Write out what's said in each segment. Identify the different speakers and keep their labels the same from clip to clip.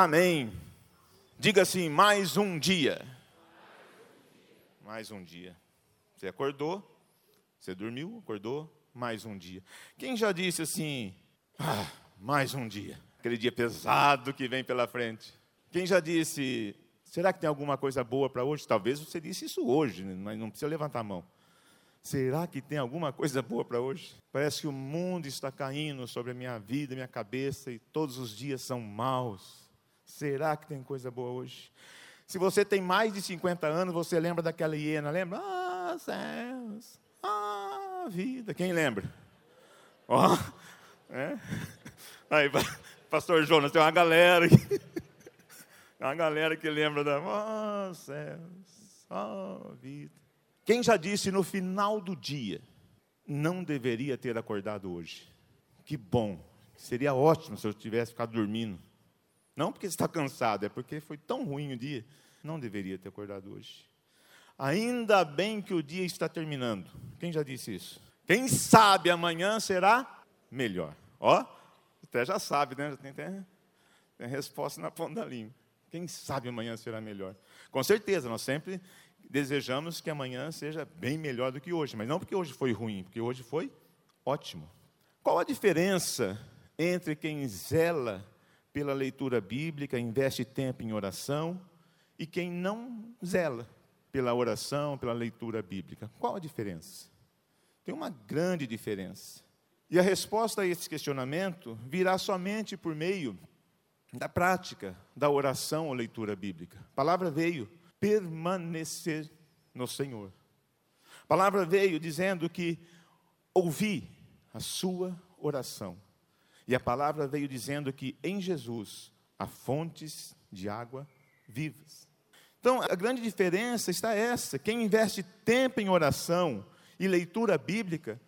Speaker 1: Amém. Diga assim: mais um dia. Mais um dia. Você acordou, você dormiu, acordou, mais um dia. Quem já disse assim: ah, mais um dia? Aquele dia pesado que vem pela frente. Quem já disse: será que tem alguma coisa boa para hoje? Talvez você disse isso hoje, né? mas não precisa levantar a mão. Será que tem alguma coisa boa para hoje? Parece que o mundo está caindo sobre a minha vida, minha cabeça, e todos os dias são maus. Será que tem coisa boa hoje? Se você tem mais de 50 anos, você lembra daquela hiena, lembra? Ah, céus, ah, vida. Quem lembra? Ó, oh, é? Aí, pastor Jonas, tem uma galera aqui. Uma galera que lembra da, oh, céus, oh, vida. Quem já disse no final do dia, não deveria ter acordado hoje? Que bom, seria ótimo se eu tivesse ficado dormindo. Não porque está cansado, é porque foi tão ruim o dia. Não deveria ter acordado hoje. Ainda bem que o dia está terminando. Quem já disse isso? Quem sabe amanhã será melhor. Ó, até já sabe, né? Já tem, tem, tem resposta na ponta da língua. Quem sabe amanhã será melhor? Com certeza, nós sempre desejamos que amanhã seja bem melhor do que hoje, mas não porque hoje foi ruim, porque hoje foi ótimo. Qual a diferença entre quem zela pela leitura bíblica, investe tempo em oração, e quem não zela pela oração, pela leitura bíblica? Qual a diferença? Tem uma grande diferença. E a resposta a esse questionamento virá somente por meio da prática da oração ou leitura bíblica. A palavra veio permanecer no Senhor. A palavra veio dizendo que ouvi a sua oração. E a palavra veio dizendo que em Jesus há fontes de água vivas. Então, a grande diferença está essa: quem investe tempo em oração e leitura bíblica,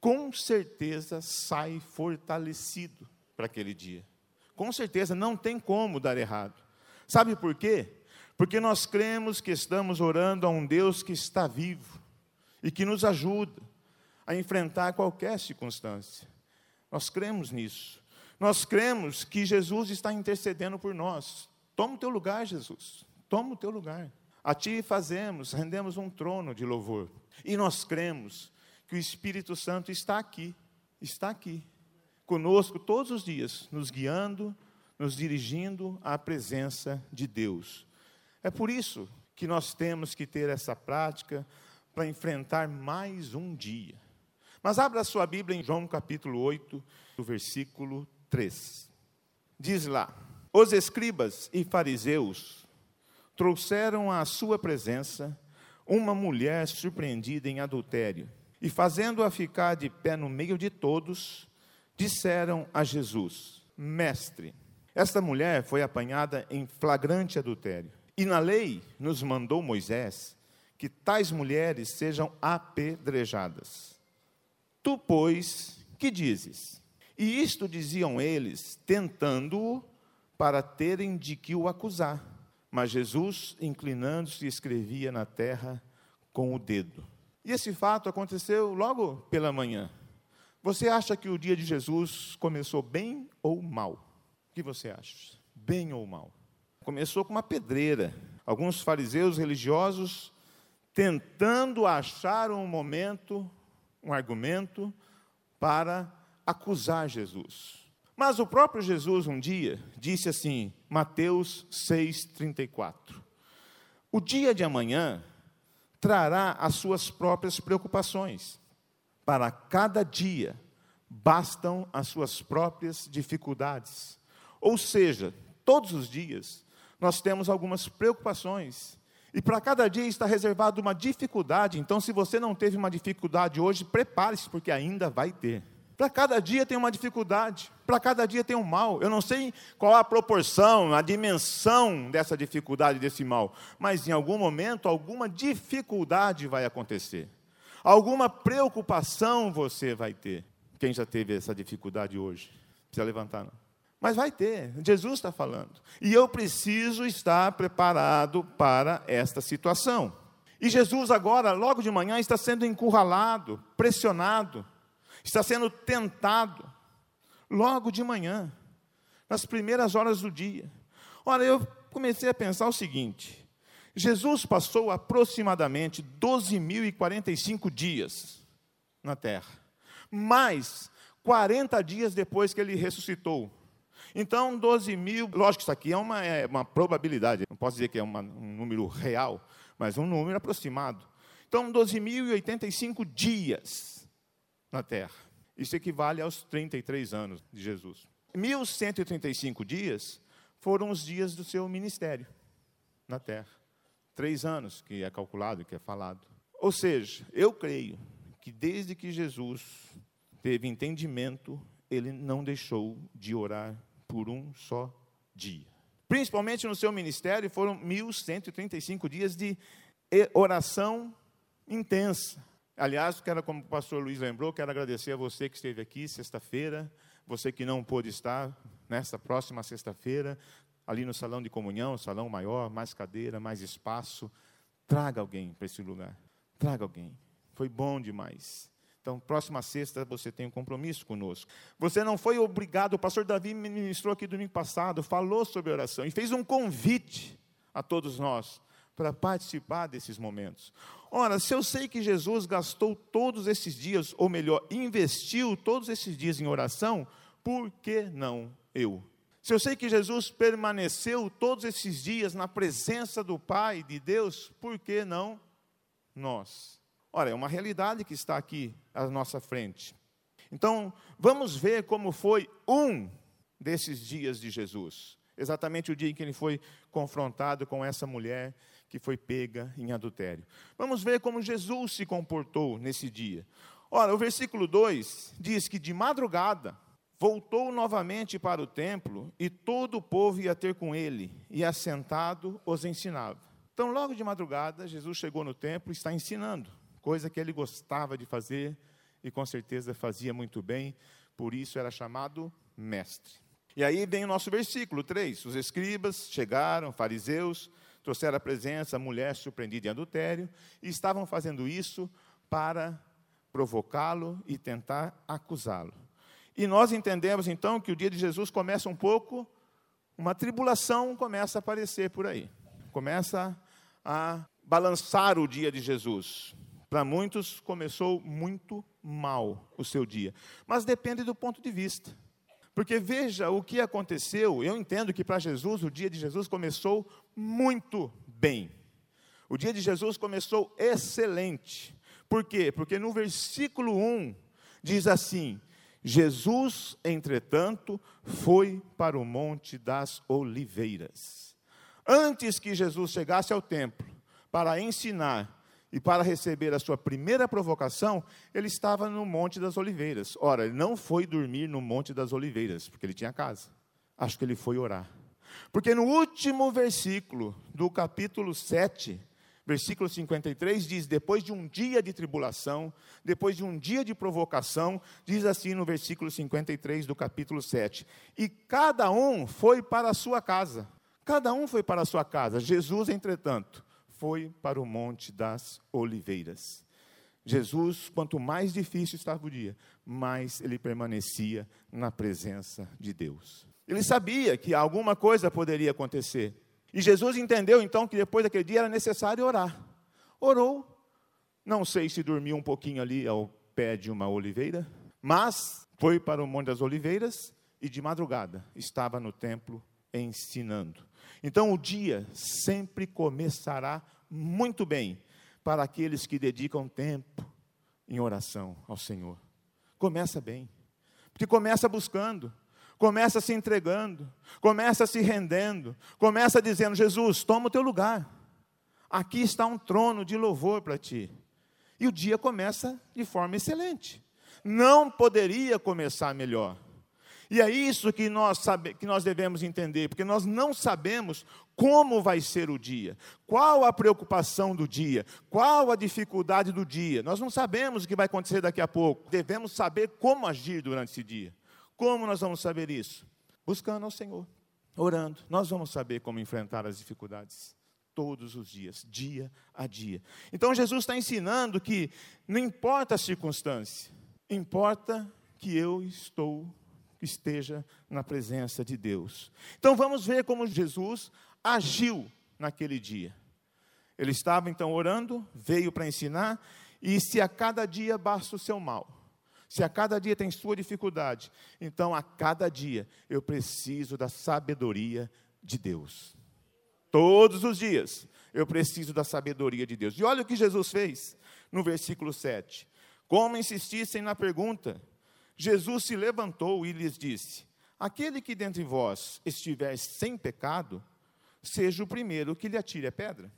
Speaker 1: com certeza sai fortalecido para aquele dia. Com certeza não tem como dar errado. Sabe por quê? Porque nós cremos que estamos orando a um Deus que está vivo e que nos ajuda a enfrentar qualquer circunstância. Nós cremos nisso. Nós cremos que Jesus está intercedendo por nós. Toma o teu lugar, Jesus. Toma o teu lugar. A ti fazemos, rendemos um trono de louvor. E nós cremos que o Espírito Santo está aqui, está aqui, conosco todos os dias, nos guiando, nos dirigindo à presença de Deus. É por isso que nós temos que ter essa prática para enfrentar mais um dia. Mas abra a sua Bíblia em João capítulo 8, do versículo 3. Diz lá: Os escribas e fariseus trouxeram à sua presença uma mulher surpreendida em adultério, e fazendo-a ficar de pé no meio de todos, disseram a Jesus: Mestre, esta mulher foi apanhada em flagrante adultério. E na lei nos mandou Moisés que tais mulheres sejam apedrejadas. Tu, pois, que dizes? E isto diziam eles, tentando-o para terem de que o acusar. Mas Jesus, inclinando-se, escrevia na terra com o dedo. E esse fato aconteceu logo pela manhã. Você acha que o dia de Jesus começou bem ou mal? O que você acha? Bem ou mal? Começou com uma pedreira. Alguns fariseus religiosos tentando achar um momento, um argumento para acusar Jesus. Mas o próprio Jesus um dia disse assim, Mateus 6:34. O dia de amanhã trará as suas próprias preocupações. Para cada dia bastam as suas próprias dificuldades. Ou seja, todos os dias nós temos algumas preocupações. E para cada dia está reservado uma dificuldade. Então, se você não teve uma dificuldade hoje, prepare-se, porque ainda vai ter. Para cada dia tem uma dificuldade, para cada dia tem um mal. Eu não sei qual a proporção, a dimensão dessa dificuldade, desse mal, mas em algum momento, alguma dificuldade vai acontecer. Alguma preocupação você vai ter. Quem já teve essa dificuldade hoje? Precisa levantar, não? Mas vai ter, Jesus está falando. E eu preciso estar preparado para esta situação. E Jesus, agora, logo de manhã, está sendo encurralado, pressionado, está sendo tentado, logo de manhã, nas primeiras horas do dia. Ora, eu comecei a pensar o seguinte: Jesus passou aproximadamente 12.045 dias na terra, mais 40 dias depois que ele ressuscitou. Então, 12 mil, lógico isso aqui é uma, é uma probabilidade, não posso dizer que é uma, um número real, mas um número aproximado. Então, 12.085 dias na terra. Isso equivale aos 33 anos de Jesus. 1.135 dias foram os dias do seu ministério na terra. Três anos que é calculado, que é falado. Ou seja, eu creio que desde que Jesus teve entendimento, ele não deixou de orar por um só dia. Principalmente no seu ministério, foram 1.135 dias de oração intensa. Aliás, quero, como o pastor Luiz lembrou, quero agradecer a você que esteve aqui sexta-feira, você que não pôde estar nesta próxima sexta-feira, ali no salão de comunhão, salão maior, mais cadeira, mais espaço. Traga alguém para esse lugar. Traga alguém. Foi bom demais. Então, próxima sexta você tem um compromisso conosco. Você não foi obrigado, o pastor Davi ministrou aqui domingo passado, falou sobre oração e fez um convite a todos nós para participar desses momentos. Ora, se eu sei que Jesus gastou todos esses dias, ou melhor, investiu todos esses dias em oração, por que não eu? Se eu sei que Jesus permaneceu todos esses dias na presença do Pai, de Deus, por que não nós? Ora, é uma realidade que está aqui à nossa frente. Então, vamos ver como foi um desses dias de Jesus. Exatamente o dia em que ele foi confrontado com essa mulher que foi pega em adultério. Vamos ver como Jesus se comportou nesse dia. Ora, o versículo 2 diz que de madrugada voltou novamente para o templo e todo o povo ia ter com ele, e assentado os ensinava. Então, logo de madrugada, Jesus chegou no templo e está ensinando coisa que ele gostava de fazer e com certeza fazia muito bem, por isso era chamado mestre. E aí vem o nosso versículo 3: os escribas chegaram, fariseus, trouxeram a presença a mulher surpreendida em adultério, e estavam fazendo isso para provocá-lo e tentar acusá-lo. E nós entendemos então que o dia de Jesus começa um pouco, uma tribulação começa a aparecer por aí, começa a balançar o dia de Jesus. Para muitos começou muito mal o seu dia, mas depende do ponto de vista. Porque veja o que aconteceu, eu entendo que para Jesus o dia de Jesus começou muito bem. O dia de Jesus começou excelente. Por quê? Porque no versículo 1 diz assim: Jesus, entretanto, foi para o Monte das Oliveiras. Antes que Jesus chegasse ao templo para ensinar e para receber a sua primeira provocação, ele estava no Monte das Oliveiras. Ora, ele não foi dormir no Monte das Oliveiras, porque ele tinha casa. Acho que ele foi orar. Porque no último versículo do capítulo 7, versículo 53, diz: Depois de um dia de tribulação, depois de um dia de provocação, diz assim no versículo 53 do capítulo 7: E cada um foi para a sua casa. Cada um foi para a sua casa. Jesus, entretanto, foi para o Monte das Oliveiras. Jesus, quanto mais difícil estava o dia, mais ele permanecia na presença de Deus. Ele sabia que alguma coisa poderia acontecer. E Jesus entendeu então que depois daquele dia era necessário orar. Orou. Não sei se dormiu um pouquinho ali ao pé de uma oliveira, mas foi para o Monte das Oliveiras e de madrugada estava no templo ensinando. Então o dia sempre começará muito bem para aqueles que dedicam tempo em oração ao Senhor. Começa bem, porque começa buscando, começa se entregando, começa se rendendo, começa dizendo: Jesus, toma o teu lugar. Aqui está um trono de louvor para ti. E o dia começa de forma excelente. Não poderia começar melhor. E é isso que nós, sabe, que nós devemos entender, porque nós não sabemos como vai ser o dia, qual a preocupação do dia, qual a dificuldade do dia. Nós não sabemos o que vai acontecer daqui a pouco. Devemos saber como agir durante esse dia. Como nós vamos saber isso? Buscando ao Senhor, orando. Nós vamos saber como enfrentar as dificuldades todos os dias, dia a dia. Então Jesus está ensinando que não importa a circunstância, importa que eu estou que esteja na presença de Deus. Então vamos ver como Jesus agiu naquele dia. Ele estava então orando, veio para ensinar, e se a cada dia basta o seu mal, se a cada dia tem sua dificuldade, então a cada dia eu preciso da sabedoria de Deus. Todos os dias eu preciso da sabedoria de Deus. E olha o que Jesus fez no versículo 7. Como insistissem na pergunta, Jesus se levantou e lhes disse: Aquele que dentre vós estiver sem pecado, seja o primeiro que lhe atire a pedra.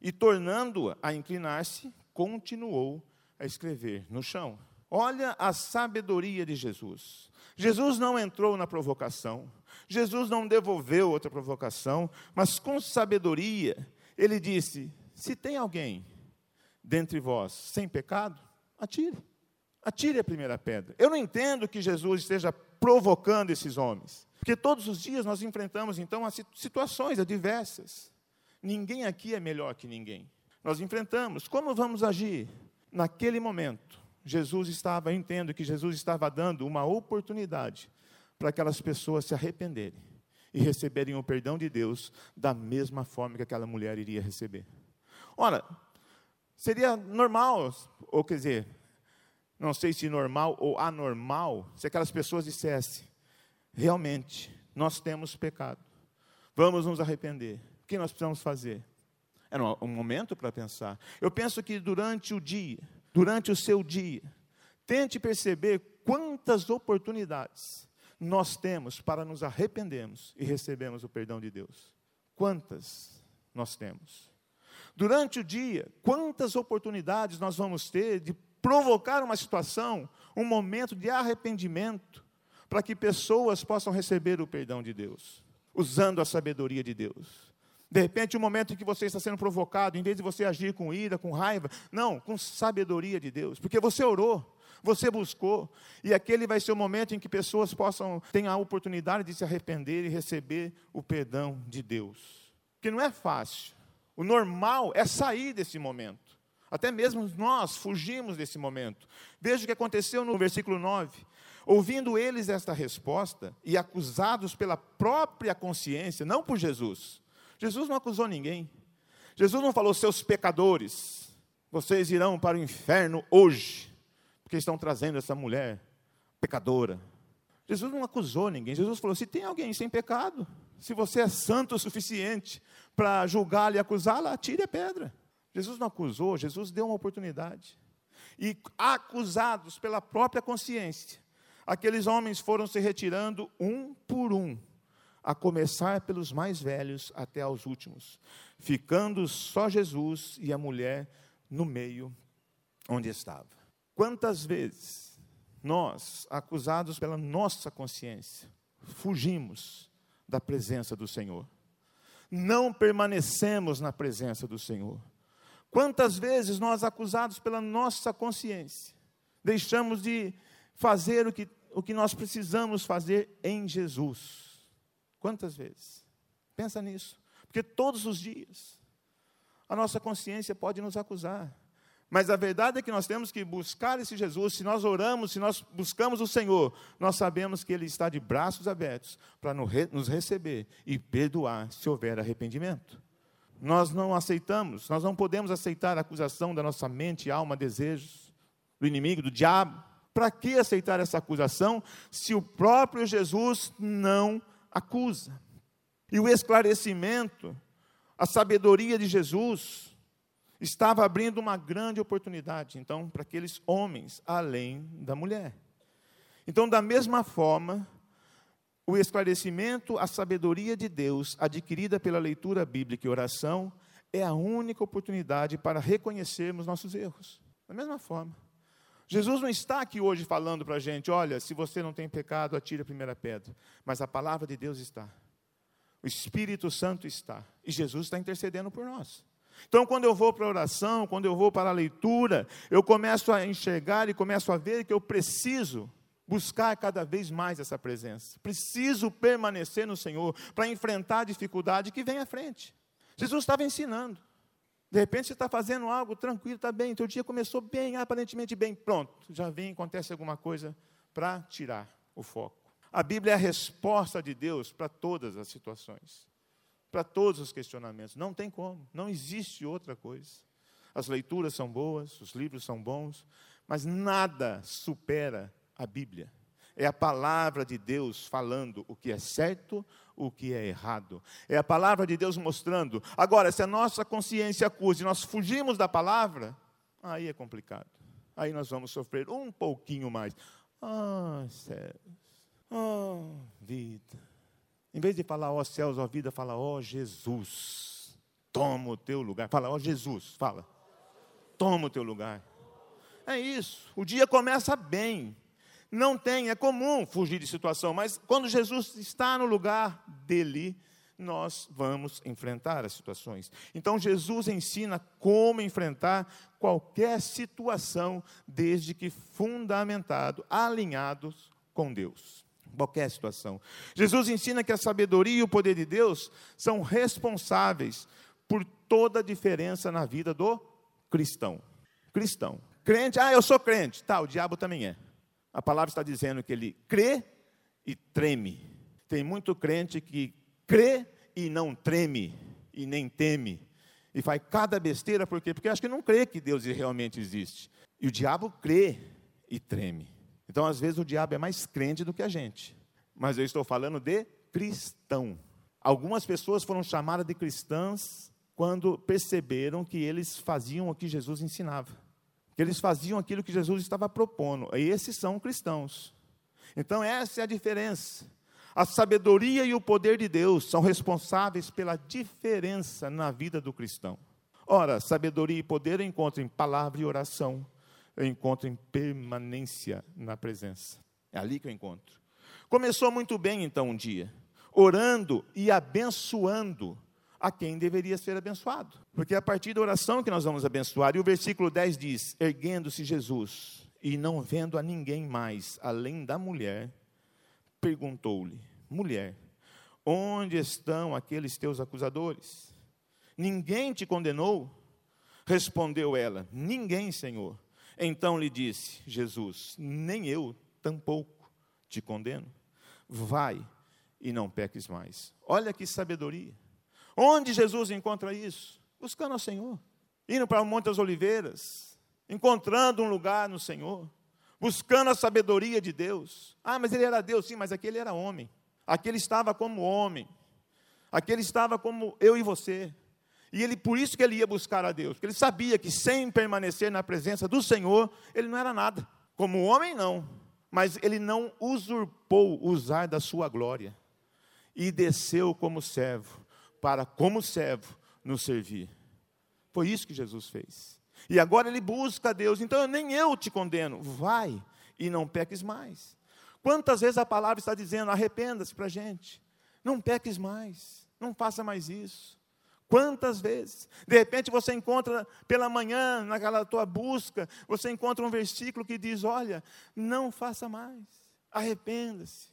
Speaker 1: E tornando-a a inclinar-se, continuou a escrever no chão. Olha a sabedoria de Jesus. Jesus não entrou na provocação, Jesus não devolveu outra provocação, mas com sabedoria, ele disse: Se tem alguém dentre vós sem pecado, atire. Atire a primeira pedra. Eu não entendo que Jesus esteja provocando esses homens, porque todos os dias nós enfrentamos então as situações adversas. Ninguém aqui é melhor que ninguém. Nós enfrentamos. Como vamos agir? Naquele momento, Jesus estava, eu entendo que Jesus estava dando uma oportunidade para aquelas pessoas se arrependerem e receberem o perdão de Deus da mesma forma que aquela mulher iria receber. Ora, seria normal, ou quer dizer, não sei se normal ou anormal, se aquelas pessoas dissessem: realmente, nós temos pecado, vamos nos arrepender, o que nós precisamos fazer? Era um momento para pensar. Eu penso que durante o dia, durante o seu dia, tente perceber quantas oportunidades nós temos para nos arrependermos e recebermos o perdão de Deus. Quantas nós temos? Durante o dia, quantas oportunidades nós vamos ter de provocar uma situação, um momento de arrependimento, para que pessoas possam receber o perdão de Deus, usando a sabedoria de Deus. De repente, o um momento em que você está sendo provocado, em vez de você agir com ira, com raiva, não, com sabedoria de Deus, porque você orou, você buscou, e aquele vai ser o momento em que pessoas possam ter a oportunidade de se arrepender e receber o perdão de Deus. Que não é fácil. O normal é sair desse momento. Até mesmo nós fugimos desse momento. Veja o que aconteceu no versículo 9. Ouvindo eles esta resposta e acusados pela própria consciência, não por Jesus. Jesus não acusou ninguém. Jesus não falou, seus pecadores, vocês irão para o inferno hoje, porque estão trazendo essa mulher pecadora. Jesus não acusou ninguém. Jesus falou: se tem alguém sem pecado, se você é santo o suficiente para julgá-la e acusá-la, atire a pedra. Jesus não acusou, Jesus deu uma oportunidade. E acusados pela própria consciência, aqueles homens foram se retirando um por um, a começar pelos mais velhos até aos últimos, ficando só Jesus e a mulher no meio onde estava. Quantas vezes nós, acusados pela nossa consciência, fugimos da presença do Senhor? Não permanecemos na presença do Senhor Quantas vezes nós, acusados pela nossa consciência, deixamos de fazer o que, o que nós precisamos fazer em Jesus? Quantas vezes? Pensa nisso. Porque todos os dias a nossa consciência pode nos acusar. Mas a verdade é que nós temos que buscar esse Jesus. Se nós oramos, se nós buscamos o Senhor, nós sabemos que Ele está de braços abertos para nos receber e perdoar se houver arrependimento nós não aceitamos, nós não podemos aceitar a acusação da nossa mente, alma, desejos, do inimigo, do diabo. Para que aceitar essa acusação se o próprio Jesus não acusa? E o esclarecimento, a sabedoria de Jesus, estava abrindo uma grande oportunidade, então, para aqueles homens, além da mulher. Então, da mesma forma, o esclarecimento, a sabedoria de Deus, adquirida pela leitura bíblica e oração, é a única oportunidade para reconhecermos nossos erros. Da mesma forma. Jesus não está aqui hoje falando para a gente: olha, se você não tem pecado, atire a primeira pedra. Mas a palavra de Deus está. O Espírito Santo está. E Jesus está intercedendo por nós. Então, quando eu vou para a oração, quando eu vou para a leitura, eu começo a enxergar e começo a ver que eu preciso buscar cada vez mais essa presença. Preciso permanecer no Senhor para enfrentar a dificuldade que vem à frente. Jesus estava ensinando. De repente você está fazendo algo tranquilo, está bem, teu dia começou bem, aparentemente bem, pronto, já vem, acontece alguma coisa para tirar o foco. A Bíblia é a resposta de Deus para todas as situações, para todos os questionamentos. Não tem como, não existe outra coisa. As leituras são boas, os livros são bons, mas nada supera a Bíblia. É a palavra de Deus falando o que é certo, o que é errado. É a palavra de Deus mostrando. Agora, se a nossa consciência acusa e nós fugimos da palavra, aí é complicado. Aí nós vamos sofrer um pouquinho mais. Ah, céus. Oh, vida. Em vez de falar, ó oh, céus, ó oh, vida, fala, ó oh, Jesus. Toma o teu lugar. Fala, ó Jesus, fala. Toma o teu lugar. É isso. O dia começa bem. Não tem, é comum fugir de situação, mas quando Jesus está no lugar dele, nós vamos enfrentar as situações. Então Jesus ensina como enfrentar qualquer situação, desde que fundamentado, alinhados com Deus. Qualquer situação. Jesus ensina que a sabedoria e o poder de Deus são responsáveis por toda a diferença na vida do cristão. Cristão. Crente, ah, eu sou crente. Tá, o diabo também é. A palavra está dizendo que ele crê e treme. Tem muito crente que crê e não treme, e nem teme. E faz cada besteira, por quê? Porque acho que não crê que Deus realmente existe. E o diabo crê e treme. Então, às vezes, o diabo é mais crente do que a gente. Mas eu estou falando de cristão. Algumas pessoas foram chamadas de cristãs quando perceberam que eles faziam o que Jesus ensinava que eles faziam aquilo que Jesus estava propondo. E esses são cristãos. Então, essa é a diferença. A sabedoria e o poder de Deus são responsáveis pela diferença na vida do cristão. Ora, sabedoria e poder eu encontro em palavra e oração, eu encontro em permanência na presença. É ali que eu encontro. Começou muito bem, então, um dia, orando e abençoando a quem deveria ser abençoado. Porque é a partir da oração que nós vamos abençoar. E o versículo 10 diz: Erguendo-se Jesus e não vendo a ninguém mais além da mulher, perguntou-lhe: Mulher, onde estão aqueles teus acusadores? Ninguém te condenou? Respondeu ela: Ninguém, Senhor. Então lhe disse Jesus: Nem eu tampouco te condeno. Vai e não peques mais. Olha que sabedoria. Onde Jesus encontra isso? Buscando ao Senhor, indo para o Monte das Oliveiras, encontrando um lugar no Senhor, buscando a sabedoria de Deus. Ah, mas ele era Deus, sim, mas aquele era homem. Aquele estava como homem. Aquele estava como eu e você. E ele, por isso que ele ia buscar a Deus, porque ele sabia que sem permanecer na presença do Senhor, ele não era nada. Como homem, não. Mas ele não usurpou usar da sua glória. E desceu como servo para, como servo, nos servir. Foi isso que Jesus fez. E agora ele busca a Deus, então nem eu te condeno, vai e não peques mais. Quantas vezes a palavra está dizendo, arrependa-se para a gente, não peques mais, não faça mais isso. Quantas vezes? De repente você encontra pela manhã, naquela tua busca, você encontra um versículo que diz: Olha, não faça mais, arrependa-se,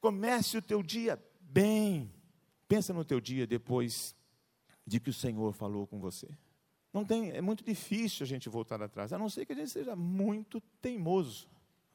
Speaker 1: comece o teu dia bem. Pensa no teu dia depois de que o Senhor falou com você. Não tem, é muito difícil a gente voltar atrás, a não ser que a gente seja muito teimoso.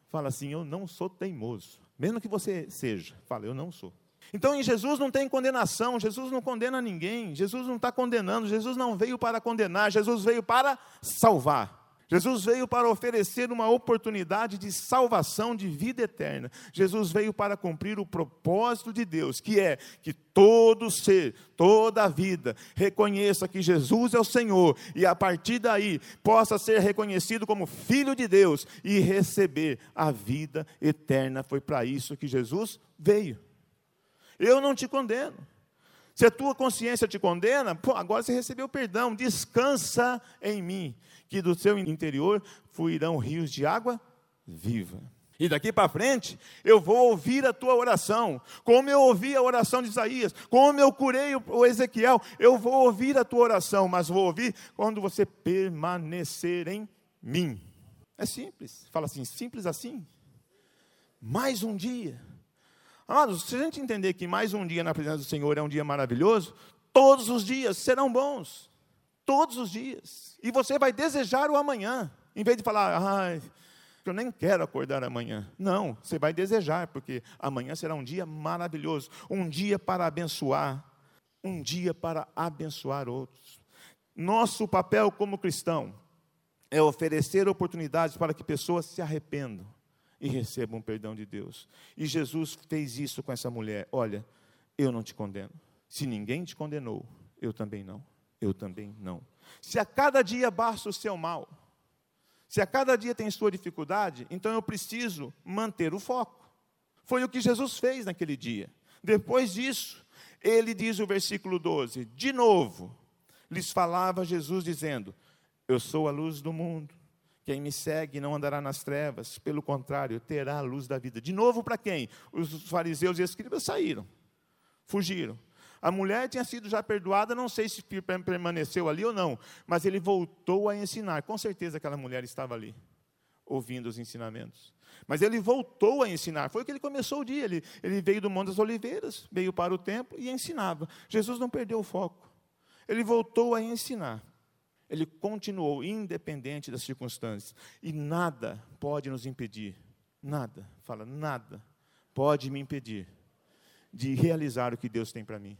Speaker 1: Fala assim, eu não sou teimoso. Mesmo que você seja, fala, eu não sou. Então em Jesus não tem condenação, Jesus não condena ninguém, Jesus não está condenando, Jesus não veio para condenar, Jesus veio para salvar. Jesus veio para oferecer uma oportunidade de salvação, de vida eterna. Jesus veio para cumprir o propósito de Deus, que é que todo ser, toda vida, reconheça que Jesus é o Senhor e a partir daí possa ser reconhecido como filho de Deus e receber a vida eterna. Foi para isso que Jesus veio. Eu não te condeno. Se a tua consciência te condena, pô, agora você recebeu perdão, descansa em mim, que do seu interior fluirão rios de água viva. E daqui para frente, eu vou ouvir a tua oração, como eu ouvi a oração de Isaías, como eu curei o Ezequiel, eu vou ouvir a tua oração, mas vou ouvir quando você permanecer em mim. É simples, fala assim, simples assim. Mais um dia Amados, se a gente entender que mais um dia na presença do Senhor é um dia maravilhoso, todos os dias serão bons. Todos os dias. E você vai desejar o amanhã. Em vez de falar, ai, Eu nem quero acordar amanhã. Não, você vai desejar, porque amanhã será um dia maravilhoso, um dia para abençoar, um dia para abençoar outros. Nosso papel como cristão é oferecer oportunidades para que pessoas se arrependam e recebam perdão de Deus. E Jesus fez isso com essa mulher. Olha, eu não te condeno. Se ninguém te condenou, eu também não. Eu também não. Se a cada dia basta o seu mal, se a cada dia tem sua dificuldade, então eu preciso manter o foco. Foi o que Jesus fez naquele dia. Depois disso, ele diz o versículo 12: De novo, lhes falava Jesus dizendo: Eu sou a luz do mundo. Quem me segue não andará nas trevas, pelo contrário, terá a luz da vida. De novo, para quem? Os fariseus e escribas saíram, fugiram. A mulher tinha sido já perdoada, não sei se permaneceu ali ou não, mas ele voltou a ensinar. Com certeza aquela mulher estava ali, ouvindo os ensinamentos. Mas ele voltou a ensinar, foi o que ele começou o dia. Ele, ele veio do Monte das Oliveiras, veio para o templo e ensinava. Jesus não perdeu o foco, ele voltou a ensinar. Ele continuou independente das circunstâncias. E nada pode nos impedir, nada, fala, nada pode me impedir de realizar o que Deus tem para mim.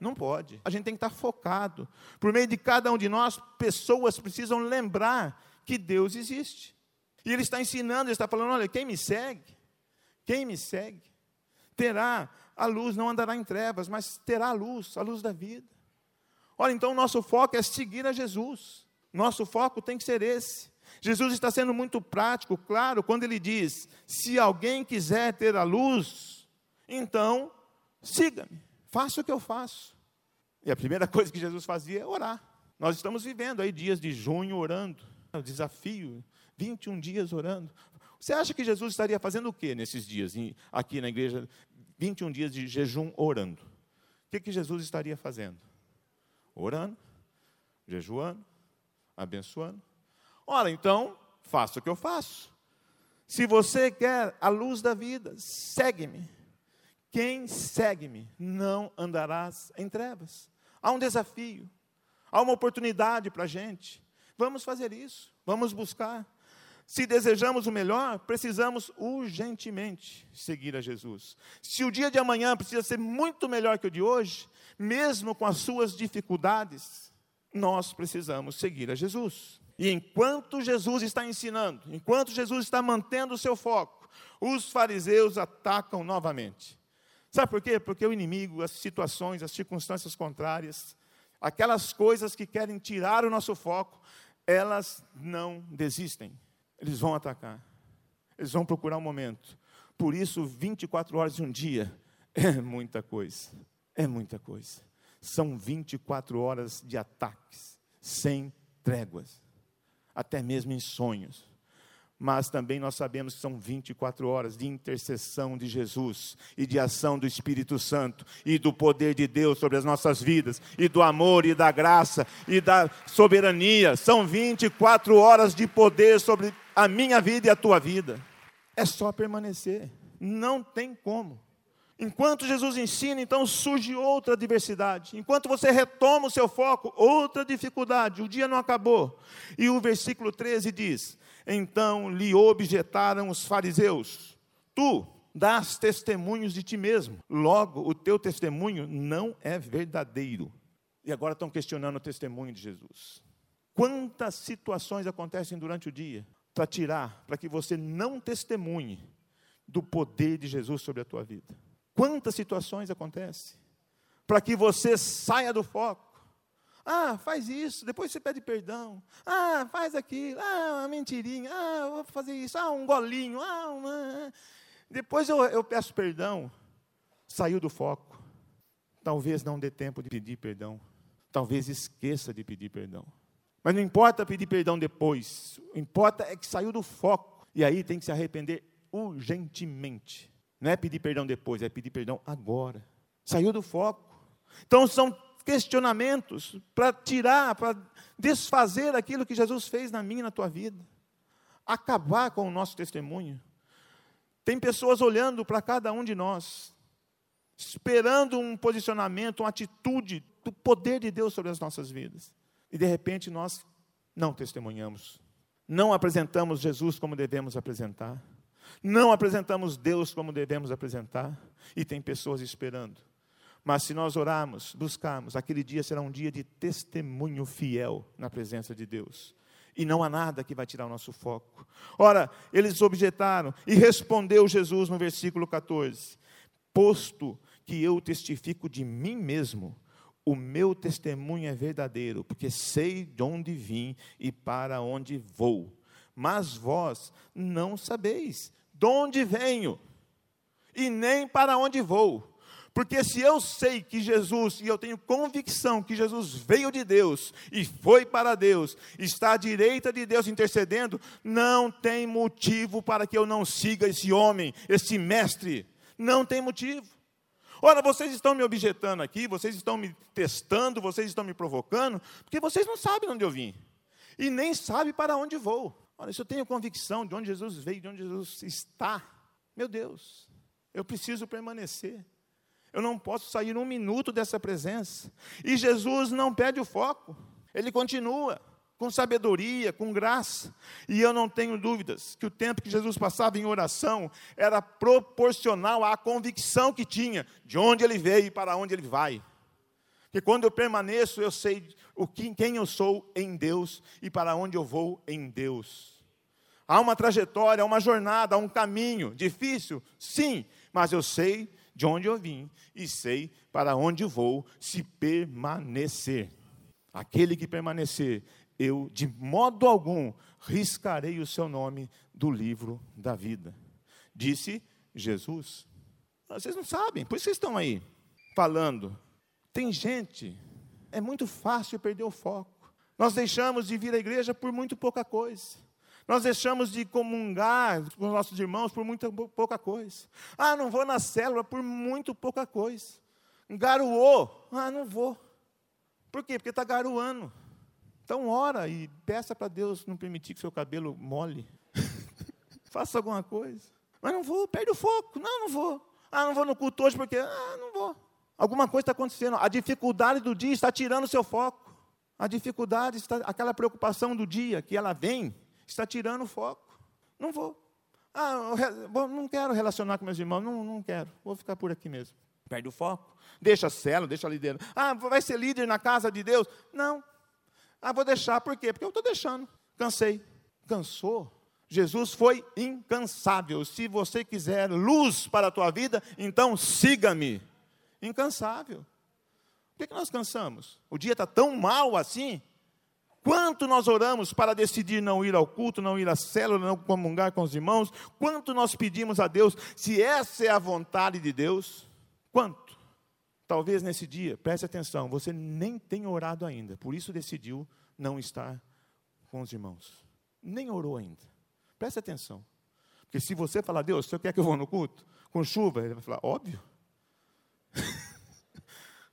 Speaker 1: Não pode. A gente tem que estar focado. Por meio de cada um de nós, pessoas precisam lembrar que Deus existe. E Ele está ensinando, Ele está falando: olha, quem me segue, quem me segue, terá a luz, não andará em trevas, mas terá a luz, a luz da vida. Olha, então o nosso foco é seguir a Jesus. Nosso foco tem que ser esse. Jesus está sendo muito prático, claro, quando ele diz: se alguém quiser ter a luz, então siga-me. Faça o que eu faço. E a primeira coisa que Jesus fazia é orar. Nós estamos vivendo aí dias de junho orando. O desafio, 21 dias orando. Você acha que Jesus estaria fazendo o que nesses dias, aqui na igreja? 21 dias de jejum orando. O que, que Jesus estaria fazendo? Orando, jejuando, abençoando. Ora, então, faça o que eu faço. Se você quer a luz da vida, segue-me. Quem segue-me não andarás em trevas. Há um desafio, há uma oportunidade para a gente. Vamos fazer isso, vamos buscar. Se desejamos o melhor, precisamos urgentemente seguir a Jesus. Se o dia de amanhã precisa ser muito melhor que o de hoje, mesmo com as suas dificuldades, nós precisamos seguir a Jesus. E enquanto Jesus está ensinando, enquanto Jesus está mantendo o seu foco, os fariseus atacam novamente. Sabe por quê? Porque o inimigo, as situações, as circunstâncias contrárias, aquelas coisas que querem tirar o nosso foco, elas não desistem. Eles vão atacar. Eles vão procurar um momento. Por isso, 24 horas de um dia é muita coisa. É muita coisa. São 24 horas de ataques, sem tréguas, até mesmo em sonhos mas também nós sabemos que são 24 horas de intercessão de Jesus e de ação do Espírito Santo e do poder de Deus sobre as nossas vidas e do amor e da graça e da soberania. São 24 horas de poder sobre a minha vida e a tua vida. É só permanecer, não tem como. Enquanto Jesus ensina, então surge outra adversidade. Enquanto você retoma o seu foco, outra dificuldade. O dia não acabou. E o versículo 13 diz: então lhe objetaram os fariseus: Tu dás testemunhos de ti mesmo, logo o teu testemunho não é verdadeiro. E agora estão questionando o testemunho de Jesus. Quantas situações acontecem durante o dia para tirar, para que você não testemunhe do poder de Jesus sobre a tua vida? Quantas situações acontecem para que você saia do foco? Ah, faz isso, depois você pede perdão. Ah, faz aquilo. Ah, uma mentirinha. Ah, vou fazer isso. Ah, um golinho. Ah, uma... Depois eu, eu peço perdão. Saiu do foco. Talvez não dê tempo de pedir perdão. Talvez esqueça de pedir perdão. Mas não importa pedir perdão depois. O importa é que saiu do foco. E aí tem que se arrepender urgentemente. Não é pedir perdão depois, é pedir perdão agora. Saiu do foco. Então são questionamentos para tirar, para desfazer aquilo que Jesus fez na minha e na tua vida. Acabar com o nosso testemunho. Tem pessoas olhando para cada um de nós, esperando um posicionamento, uma atitude do poder de Deus sobre as nossas vidas. E de repente nós não testemunhamos, Não apresentamos Jesus como devemos apresentar. Não apresentamos Deus como devemos apresentar. E tem pessoas esperando. Mas se nós orarmos, buscarmos, aquele dia será um dia de testemunho fiel na presença de Deus. E não há nada que vai tirar o nosso foco. Ora, eles objetaram e respondeu Jesus no versículo 14: Posto que eu testifico de mim mesmo, o meu testemunho é verdadeiro, porque sei de onde vim e para onde vou. Mas vós não sabeis de onde venho e nem para onde vou. Porque se eu sei que Jesus, e eu tenho convicção que Jesus veio de Deus e foi para Deus, está à direita de Deus intercedendo, não tem motivo para que eu não siga esse homem, esse mestre. Não tem motivo. Ora, vocês estão me objetando aqui, vocês estão me testando, vocês estão me provocando, porque vocês não sabem de onde eu vim. E nem sabem para onde vou. Olha, se eu tenho convicção de onde Jesus veio, de onde Jesus está, meu Deus, eu preciso permanecer. Eu não posso sair um minuto dessa presença. E Jesus não perde o foco, ele continua com sabedoria, com graça. E eu não tenho dúvidas que o tempo que Jesus passava em oração era proporcional à convicção que tinha de onde ele veio e para onde ele vai. Porque quando eu permaneço, eu sei o que, quem eu sou em Deus e para onde eu vou em Deus. Há uma trajetória, há uma jornada, há um caminho difícil, sim, mas eu sei de onde eu vim e sei para onde vou se permanecer. Aquele que permanecer eu de modo algum riscarei o seu nome do livro da vida. Disse Jesus. Vocês não sabem, por isso vocês estão aí falando. Tem gente, é muito fácil perder o foco. Nós deixamos de vir à igreja por muito pouca coisa. Nós deixamos de comungar com os nossos irmãos por muito pouca coisa. Ah, não vou na célula por muito pouca coisa. Garoou, ah, não vou. Por quê? Porque está garoando. Então ora e peça para Deus não permitir que seu cabelo mole. Faça alguma coisa. Mas não vou, perde o foco. Não, não vou. Ah, não vou no culto hoje porque, ah, não vou. Alguma coisa está acontecendo. A dificuldade do dia está tirando o seu foco. A dificuldade está, aquela preocupação do dia que ela vem, está tirando o foco. Não vou. Ah, não quero relacionar com meus irmãos, não, não quero. Vou ficar por aqui mesmo. Perde o foco. Deixa a cela, deixa a liderança. Ah, vai ser líder na casa de Deus? Não. Ah, vou deixar, por quê? Porque eu estou deixando. Cansei. Cansou? Jesus foi incansável. Se você quiser luz para a tua vida, então siga-me. Incansável. Por que, que nós cansamos? O dia está tão mal assim. Quanto nós oramos para decidir não ir ao culto, não ir à célula, não comungar com os irmãos? Quanto nós pedimos a Deus, se essa é a vontade de Deus? Quanto? Talvez nesse dia, preste atenção, você nem tenha orado ainda, por isso decidiu não estar com os irmãos. Nem orou ainda. Preste atenção. Porque se você falar, Deus, você quer que eu vou no culto? Com chuva? Ele vai falar, óbvio.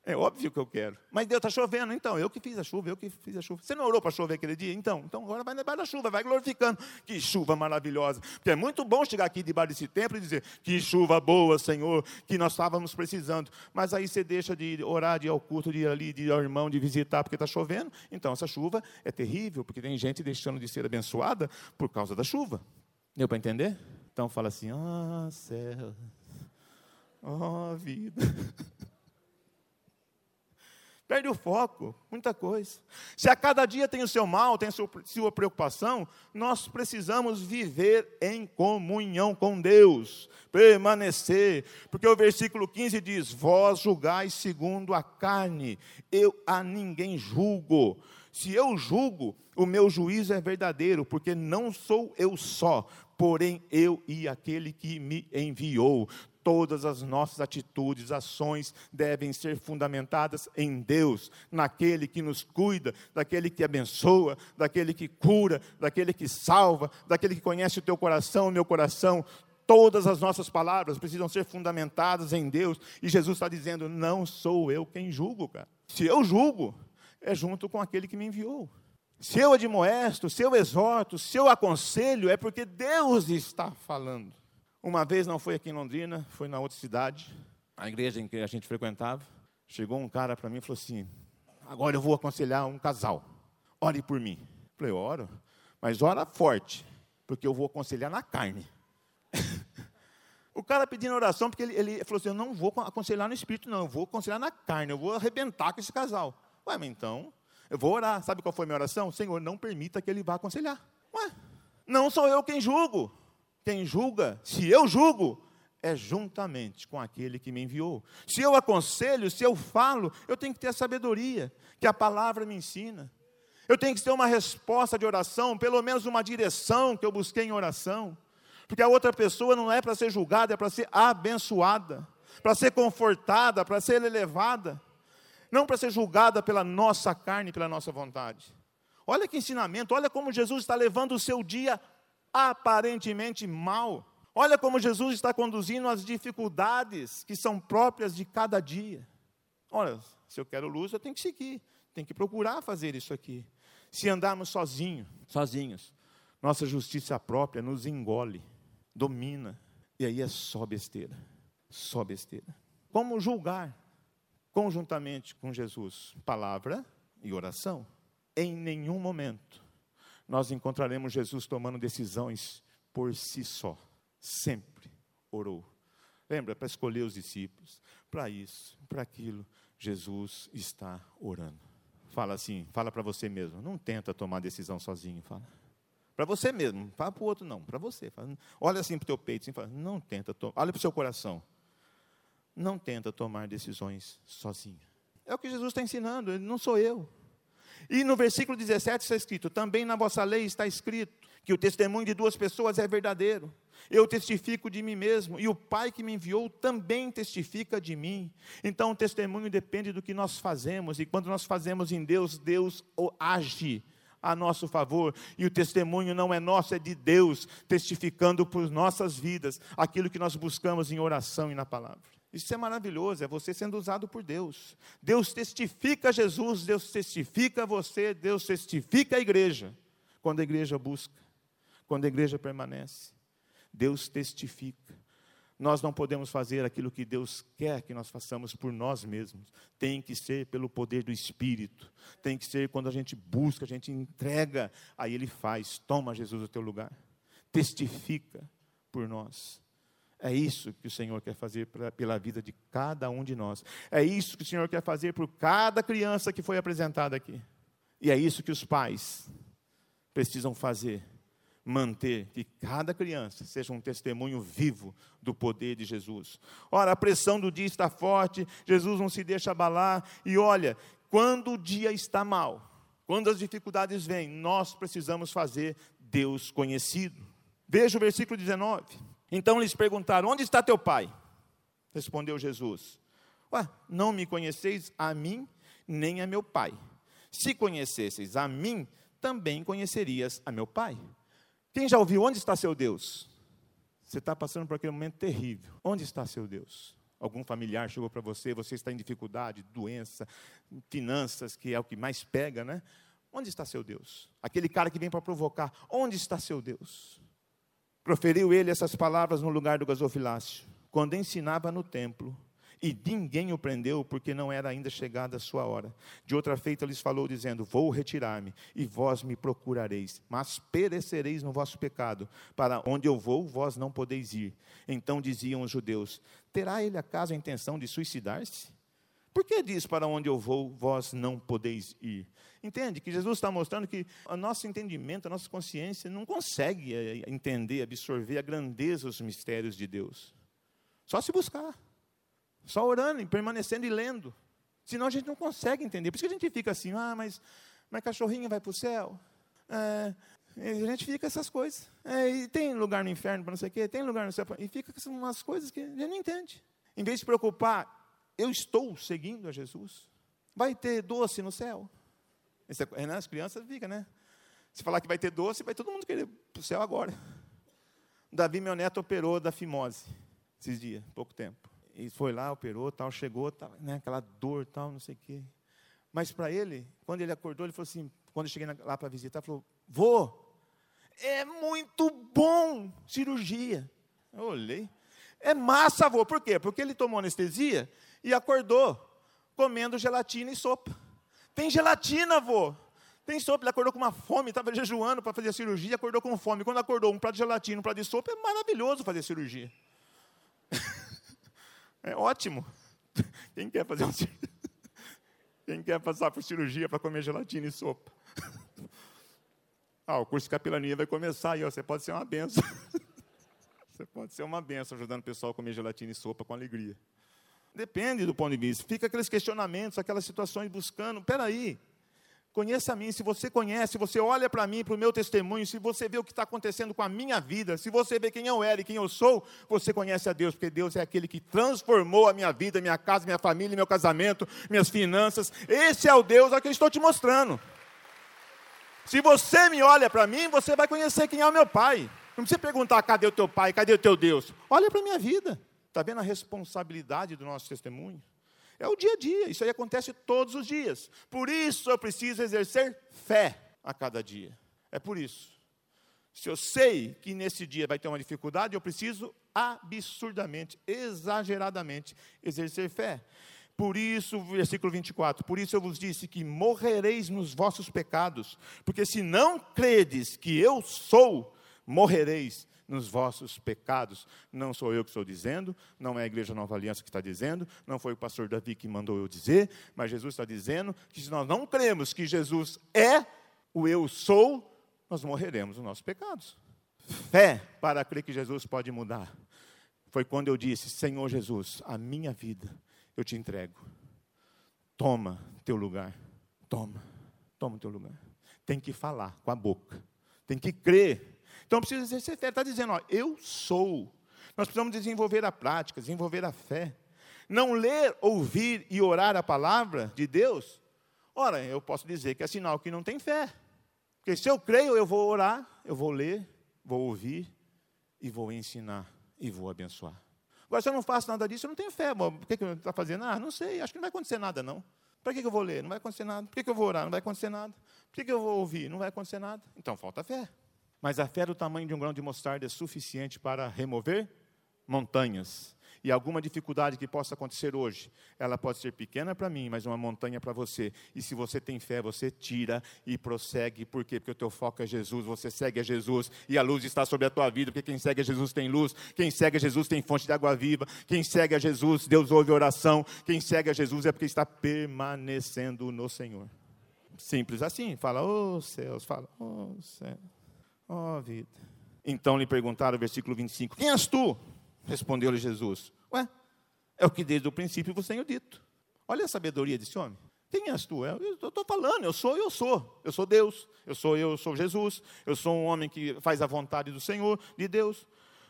Speaker 1: É óbvio que eu quero. Mas Deus está chovendo, então. Eu que fiz a chuva, eu que fiz a chuva. Você não orou para chover aquele dia? Então, então agora vai debaixo da chuva, vai glorificando. Que chuva maravilhosa. Porque é muito bom chegar aqui debaixo desse templo e dizer: Que chuva boa, Senhor, que nós estávamos precisando. Mas aí você deixa de orar, de ir ao culto, de ir ali, de ir ao irmão, de visitar, porque está chovendo. Então essa chuva é terrível, porque tem gente deixando de ser abençoada por causa da chuva. Deu para entender? Então fala assim: Ah, oh, céu. Oh, vida. Perde o foco, muita coisa. Se a cada dia tem o seu mal, tem a sua, sua preocupação, nós precisamos viver em comunhão com Deus, permanecer, porque o versículo 15 diz: Vós julgais segundo a carne, eu a ninguém julgo. Se eu julgo, o meu juízo é verdadeiro, porque não sou eu só, porém eu e aquele que me enviou todas as nossas atitudes, ações devem ser fundamentadas em Deus, naquele que nos cuida, daquele que abençoa, daquele que cura, daquele que salva, daquele que conhece o teu coração, o meu coração. Todas as nossas palavras precisam ser fundamentadas em Deus. E Jesus está dizendo: não sou eu quem julgo, cara. Se eu julgo, é junto com aquele que me enviou. Se eu admoesto, se eu exorto, se eu aconselho, é porque Deus está falando. Uma vez não foi aqui em Londrina, foi na outra cidade, a igreja em que a gente frequentava. Chegou um cara para mim e falou assim: Agora eu vou aconselhar um casal. Ore por mim. Falei, oro. Mas ora forte, porque eu vou aconselhar na carne. o cara pedindo oração, porque ele, ele, falou assim: Eu não vou aconselhar no espírito, não, eu vou aconselhar na carne, eu vou arrebentar com esse casal. Ué, mas então, eu vou orar. Sabe qual foi a minha oração? Senhor, não permita que ele vá aconselhar. Ué, não sou eu quem julgo. Quem julga, se eu julgo, é juntamente com aquele que me enviou. Se eu aconselho, se eu falo, eu tenho que ter a sabedoria que a palavra me ensina. Eu tenho que ter uma resposta de oração, pelo menos uma direção que eu busquei em oração. Porque a outra pessoa não é para ser julgada, é para ser abençoada, para ser confortada, para ser elevada, não para ser julgada pela nossa carne, pela nossa vontade. Olha que ensinamento, olha como Jesus está levando o seu dia aparentemente mal. Olha como Jesus está conduzindo as dificuldades que são próprias de cada dia. Olha, se eu quero luz, eu tenho que seguir, tenho que procurar fazer isso aqui. Se andarmos sozinhos, sozinhos, nossa justiça própria nos engole, domina, e aí é só besteira, só besteira. Como julgar conjuntamente com Jesus? Palavra e oração. Em nenhum momento nós encontraremos Jesus tomando decisões por si só. Sempre orou. Lembra, para escolher os discípulos, para isso, para aquilo, Jesus está orando. Fala assim, fala para você mesmo. Não tenta tomar decisão sozinho, fala. Para você mesmo, fala para o outro não, para você. Fala, olha assim para o teu peito, assim, fala, não tenta, olha para o seu coração. Não tenta tomar decisões sozinho. É o que Jesus está ensinando, não sou eu. E no versículo 17 está escrito: também na vossa lei está escrito que o testemunho de duas pessoas é verdadeiro. Eu testifico de mim mesmo, e o Pai que me enviou também testifica de mim. Então, o testemunho depende do que nós fazemos, e quando nós fazemos em Deus, Deus age a nosso favor, e o testemunho não é nosso, é de Deus, testificando por nossas vidas aquilo que nós buscamos em oração e na palavra. Isso é maravilhoso, é você sendo usado por Deus. Deus testifica Jesus, Deus testifica você, Deus testifica a igreja. Quando a igreja busca, quando a igreja permanece. Deus testifica. Nós não podemos fazer aquilo que Deus quer que nós façamos por nós mesmos. Tem que ser pelo poder do Espírito. Tem que ser quando a gente busca, a gente entrega, aí Ele faz. Toma Jesus o teu lugar. Testifica por nós. É isso que o Senhor quer fazer pra, pela vida de cada um de nós. É isso que o Senhor quer fazer por cada criança que foi apresentada aqui. E é isso que os pais precisam fazer manter que cada criança seja um testemunho vivo do poder de Jesus. Ora, a pressão do dia está forte, Jesus não se deixa abalar, e olha, quando o dia está mal, quando as dificuldades vêm, nós precisamos fazer Deus conhecido. Veja o versículo 19. Então lhes perguntaram: Onde está teu pai? Respondeu Jesus: Ué, não me conheceis a mim, nem a meu pai. Se conhecesseis a mim, também conhecerias a meu pai. Quem já ouviu onde está seu Deus? Você está passando por aquele momento terrível. Onde está seu Deus? Algum familiar chegou para você, você está em dificuldade, doença, finanças, que é o que mais pega, né? Onde está seu Deus? Aquele cara que vem para provocar, onde está seu Deus? Proferiu ele essas palavras no lugar do gasofilácio, quando ensinava no templo e ninguém o prendeu, porque não era ainda chegada a sua hora. De outra feita lhes falou, dizendo: Vou retirar-me, e vós me procurareis, mas perecereis no vosso pecado. Para onde eu vou, vós não podeis ir. Então diziam os judeus: Terá ele acaso a intenção de suicidar-se? Por que diz para onde eu vou, vós não podeis ir? Entende que Jesus está mostrando que o nosso entendimento, a nossa consciência não consegue eh, entender, absorver a grandeza dos mistérios de Deus. Só se buscar. Só orando e permanecendo e lendo. Senão a gente não consegue entender. Por isso que a gente fica assim, ah, mas, mas cachorrinho vai para o céu. É, a gente fica essas coisas. É, e tem lugar no inferno para não sei o quê, tem lugar no céu. E fica com umas coisas que a gente não entende. Em vez de se preocupar, eu estou seguindo a Jesus. Vai ter doce no céu. É, as crianças ficam, né? Se falar que vai ter doce, vai todo mundo querer para o céu agora. Davi, meu neto, operou da fimose esses dias, pouco tempo. E foi lá, operou, tal, chegou, tal, né, aquela dor, tal, não sei o quê. Mas para ele, quando ele acordou, ele falou assim, quando eu cheguei lá para visitar, falou, vô, é muito bom cirurgia. Eu olhei. É massa, vô. Por quê? Porque ele tomou anestesia e acordou comendo gelatina e sopa. Tem gelatina, vô. Tem sopa, ele acordou com uma fome, estava jejuando para fazer a cirurgia, acordou com fome. Quando acordou, um prato de gelatina, um prato de sopa, é maravilhoso fazer cirurgia. é ótimo. Quem quer fazer uma cirurgia? Quem quer passar por cirurgia para comer gelatina e sopa? Ah, o curso de capelania vai começar aí, ó, você pode ser uma benção. Você pode ser uma benção ajudando o pessoal a comer gelatina e sopa com alegria. Depende do ponto de vista. Fica aqueles questionamentos, aquelas situações buscando. Peraí, conheça a mim. Se você conhece, você olha para mim, para o meu testemunho, se você vê o que está acontecendo com a minha vida, se você vê quem eu era e quem eu sou, você conhece a Deus, porque Deus é aquele que transformou a minha vida, minha casa, minha família, meu casamento, minhas finanças. Esse é o Deus a que eu estou te mostrando. Se você me olha para mim, você vai conhecer quem é o meu Pai. Não precisa perguntar cadê o teu pai, cadê o teu Deus. Olha para a minha vida. Está vendo a responsabilidade do nosso testemunho? É o dia a dia, isso aí acontece todos os dias. Por isso eu preciso exercer fé a cada dia. É por isso. Se eu sei que nesse dia vai ter uma dificuldade, eu preciso absurdamente, exageradamente exercer fé. Por isso, versículo 24: Por isso eu vos disse que morrereis nos vossos pecados, porque se não credes que eu sou, morrereis nos vossos pecados. Não sou eu que estou dizendo, não é a Igreja Nova Aliança que está dizendo, não foi o pastor Davi que mandou eu dizer, mas Jesus está dizendo que se nós não cremos que Jesus é o eu sou, nós morreremos nos nossos pecados. Fé para crer que Jesus pode mudar. Foi quando eu disse: Senhor Jesus, a minha vida eu te entrego. Toma teu lugar. Toma. Toma teu lugar. Tem que falar com a boca. Tem que crer então precisa exercer fé. Está dizendo, ó, eu sou. Nós precisamos desenvolver a prática, desenvolver a fé. Não ler, ouvir e orar a palavra de Deus. Ora, eu posso dizer que é sinal que não tem fé. Porque se eu creio, eu vou orar, eu vou ler, vou ouvir e vou ensinar e vou abençoar. Agora, se eu não faço nada disso, eu não tenho fé. Por que, que eu está fazendo? Ah, não sei, acho que não vai acontecer nada, não. Para que, que eu vou ler? Não vai acontecer nada. Por que, que eu vou orar? Não vai acontecer nada. Por que, que eu vou ouvir? Não vai acontecer nada. Então, falta fé. Mas a fé do tamanho de um grão de mostarda é suficiente para remover montanhas. E alguma dificuldade que possa acontecer hoje, ela pode ser pequena para mim, mas uma montanha para você. E se você tem fé, você tira e prossegue. Por quê? Porque o teu foco é Jesus, você segue a Jesus e a luz está sobre a tua vida, porque quem segue a Jesus tem luz, quem segue a Jesus tem fonte de água viva, quem segue a Jesus, Deus ouve oração, quem segue a Jesus é porque está permanecendo no Senhor. Simples assim, fala, oh céus, fala, oh céus. Oh, vida. Então lhe perguntaram, versículo 25: Quem és tu? Respondeu-lhe Jesus: Ué, é o que desde o princípio vos tenho dito. Olha a sabedoria desse homem. Quem és tu? Eu estou falando, eu sou, eu sou. Eu sou Deus, eu sou eu, eu sou Jesus. Eu sou um homem que faz a vontade do Senhor, de Deus.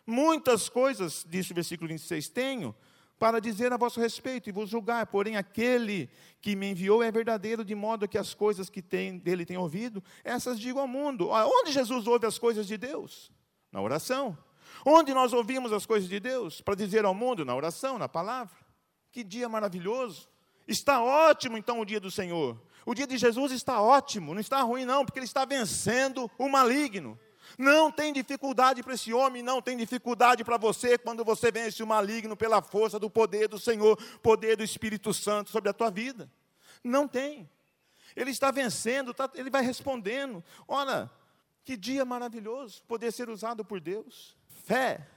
Speaker 1: Muitas coisas, disse o versículo 26, tenho, para dizer a vosso respeito e vos julgar, porém aquele que me enviou é verdadeiro, de modo que as coisas que tem, dele tem ouvido, essas digo ao mundo. Onde Jesus ouve as coisas de Deus? Na oração. Onde nós ouvimos as coisas de Deus? Para dizer ao mundo? Na oração, na palavra. Que dia maravilhoso. Está ótimo então o dia do Senhor. O dia de Jesus está ótimo, não está ruim não, porque ele está vencendo o maligno. Não tem dificuldade para esse homem, não tem dificuldade para você quando você vence o maligno pela força do poder do Senhor, poder do Espírito Santo sobre a tua vida. Não tem. Ele está vencendo, tá, ele vai respondendo. Olha, que dia maravilhoso poder ser usado por Deus. Fé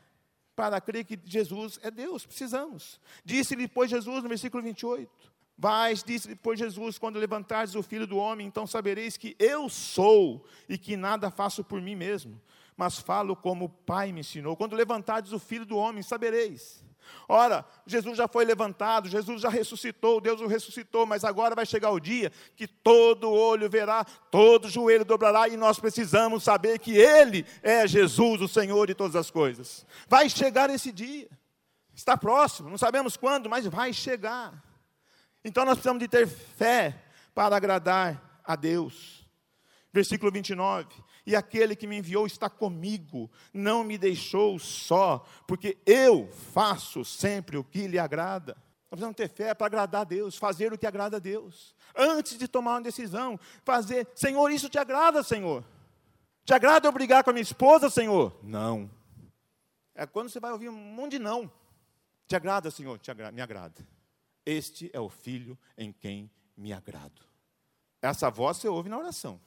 Speaker 1: para crer que Jesus é Deus, precisamos. Disse-lhe, pois, Jesus, no versículo 28. Vais, disse depois Jesus, quando levantares o filho do homem, então sabereis que eu sou e que nada faço por mim mesmo, mas falo como o Pai me ensinou. Quando levantares o filho do homem, sabereis. Ora, Jesus já foi levantado, Jesus já ressuscitou, Deus o ressuscitou, mas agora vai chegar o dia que todo olho verá, todo joelho dobrará, e nós precisamos saber que Ele é Jesus, o Senhor de todas as coisas. Vai chegar esse dia, está próximo, não sabemos quando, mas vai chegar. Então nós precisamos de ter fé para agradar a Deus. Versículo 29. E aquele que me enviou está comigo, não me deixou só, porque eu faço sempre o que lhe agrada. Nós precisamos ter fé para agradar a Deus, fazer o que agrada a Deus. Antes de tomar uma decisão, fazer, Senhor, isso te agrada, Senhor? Te agrada eu brigar com a minha esposa, Senhor? Não. É quando você vai ouvir um monte de não. Te agrada, Senhor? Te agrada, me agrada. Este é o filho em quem me agrado. Essa voz você ouve na oração.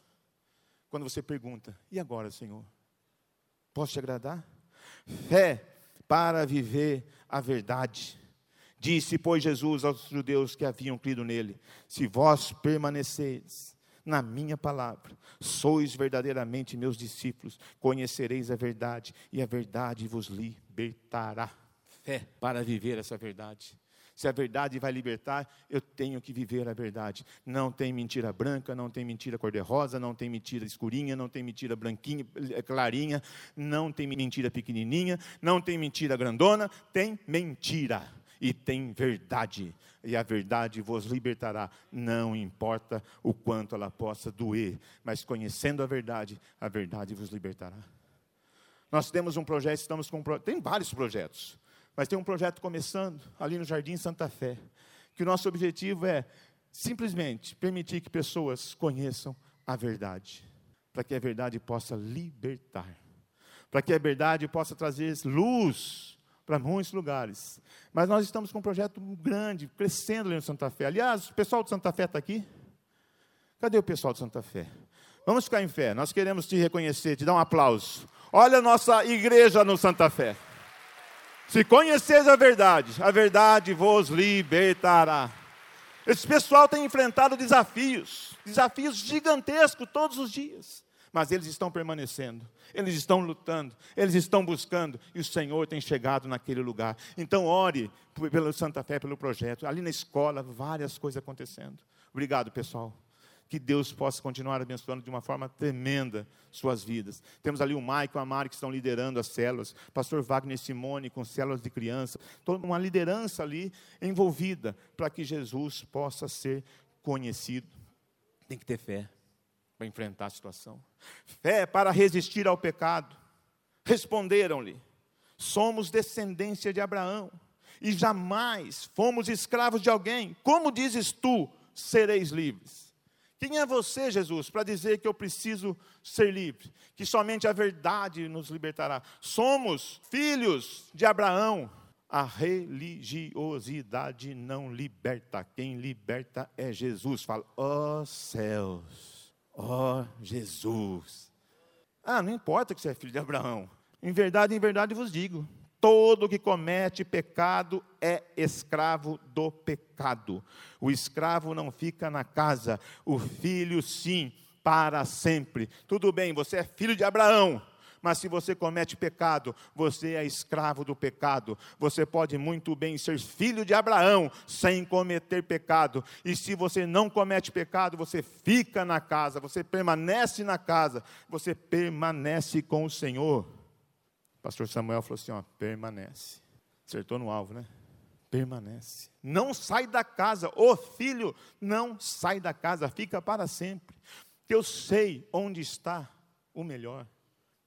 Speaker 1: quando você pergunta: e agora, Senhor? Posso te agradar? Fé para viver a verdade. Disse, pois, Jesus aos judeus que haviam crido nele: Se vós permaneceis na minha palavra, sois verdadeiramente meus discípulos, conhecereis a verdade, e a verdade vos libertará. Fé para viver essa verdade. Se a verdade vai libertar, eu tenho que viver a verdade. Não tem mentira branca, não tem mentira cor-de-rosa, não tem mentira escurinha, não tem mentira branquinha, eh, clarinha, não tem mentira pequenininha, não tem mentira grandona, tem mentira e tem verdade. E a verdade vos libertará, não importa o quanto ela possa doer, mas conhecendo a verdade, a verdade vos libertará. Nós temos um projeto, estamos com um, tem vários projetos. Mas tem um projeto começando ali no Jardim Santa Fé, que o nosso objetivo é simplesmente permitir que pessoas conheçam a verdade, para que a verdade possa libertar, para que a verdade possa trazer luz para muitos lugares. Mas nós estamos com um projeto grande, crescendo ali no Santa Fé. Aliás, o pessoal do Santa Fé está aqui? Cadê o pessoal do Santa Fé? Vamos ficar em fé, nós queremos te reconhecer, te dar um aplauso. Olha a nossa igreja no Santa Fé. Se conheceis a verdade, a verdade vos libertará. Esse pessoal tem enfrentado desafios, desafios gigantescos todos os dias, mas eles estão permanecendo, eles estão lutando, eles estão buscando, e o Senhor tem chegado naquele lugar. Então, ore pela Santa Fé, pelo projeto. Ali na escola, várias coisas acontecendo. Obrigado, pessoal que Deus possa continuar abençoando de uma forma tremenda suas vidas. Temos ali o Maico e a Mari que estão liderando as células, pastor Wagner Simone com células de criança, toda uma liderança ali envolvida para que Jesus possa ser conhecido. Tem que ter fé para enfrentar a situação. Fé para resistir ao pecado. Responderam-lhe: Somos descendência de Abraão e jamais fomos escravos de alguém. Como dizes tu, sereis livres? Quem é você, Jesus, para dizer que eu preciso ser livre? Que somente a verdade nos libertará. Somos filhos de Abraão. A religiosidade não liberta. Quem liberta é Jesus. Fala, ó oh, céus, ó oh, Jesus. Ah, não importa que você é filho de Abraão. Em verdade, em verdade vos digo: Todo que comete pecado é escravo do pecado. O escravo não fica na casa, o filho sim, para sempre. Tudo bem, você é filho de Abraão, mas se você comete pecado, você é escravo do pecado. Você pode muito bem ser filho de Abraão sem cometer pecado. E se você não comete pecado, você fica na casa, você permanece na casa, você permanece com o Senhor. Pastor Samuel falou assim: ó, permanece. Acertou no alvo, né? Permanece. Não sai da casa. O filho não sai da casa, fica para sempre. Eu sei onde está o melhor.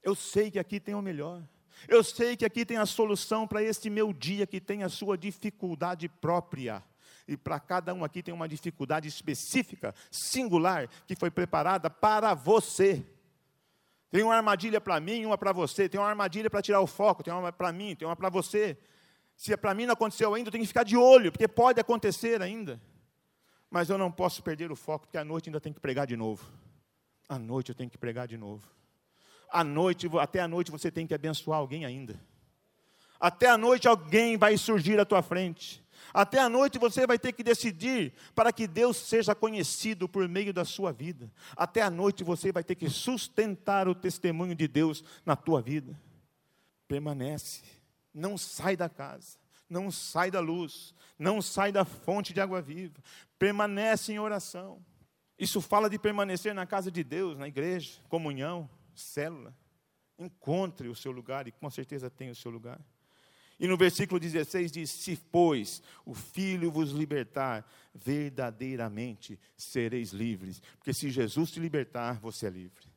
Speaker 1: Eu sei que aqui tem o melhor. Eu sei que aqui tem a solução para este meu dia que tem a sua dificuldade própria. E para cada um aqui tem uma dificuldade específica, singular, que foi preparada para você. Tem uma armadilha para mim, uma para você. Tem uma armadilha para tirar o foco, tem uma para mim, tem uma para você. Se é para mim não aconteceu ainda, eu tenho que ficar de olho, porque pode acontecer ainda. Mas eu não posso perder o foco, porque à noite ainda tem que pregar de novo. À noite eu tenho que pregar de novo. À noite, até à noite você tem que abençoar alguém ainda. Até à noite alguém vai surgir à tua frente. Até a noite você vai ter que decidir para que Deus seja conhecido por meio da sua vida. Até a noite você vai ter que sustentar o testemunho de Deus na tua vida. Permanece, não sai da casa, não sai da luz, não sai da fonte de água viva. Permanece em oração. Isso fala de permanecer na casa de Deus, na igreja, comunhão, célula. Encontre o seu lugar e com certeza tem o seu lugar. E no versículo 16 diz: Se, pois, o Filho vos libertar, verdadeiramente sereis livres. Porque se Jesus te libertar, você é livre.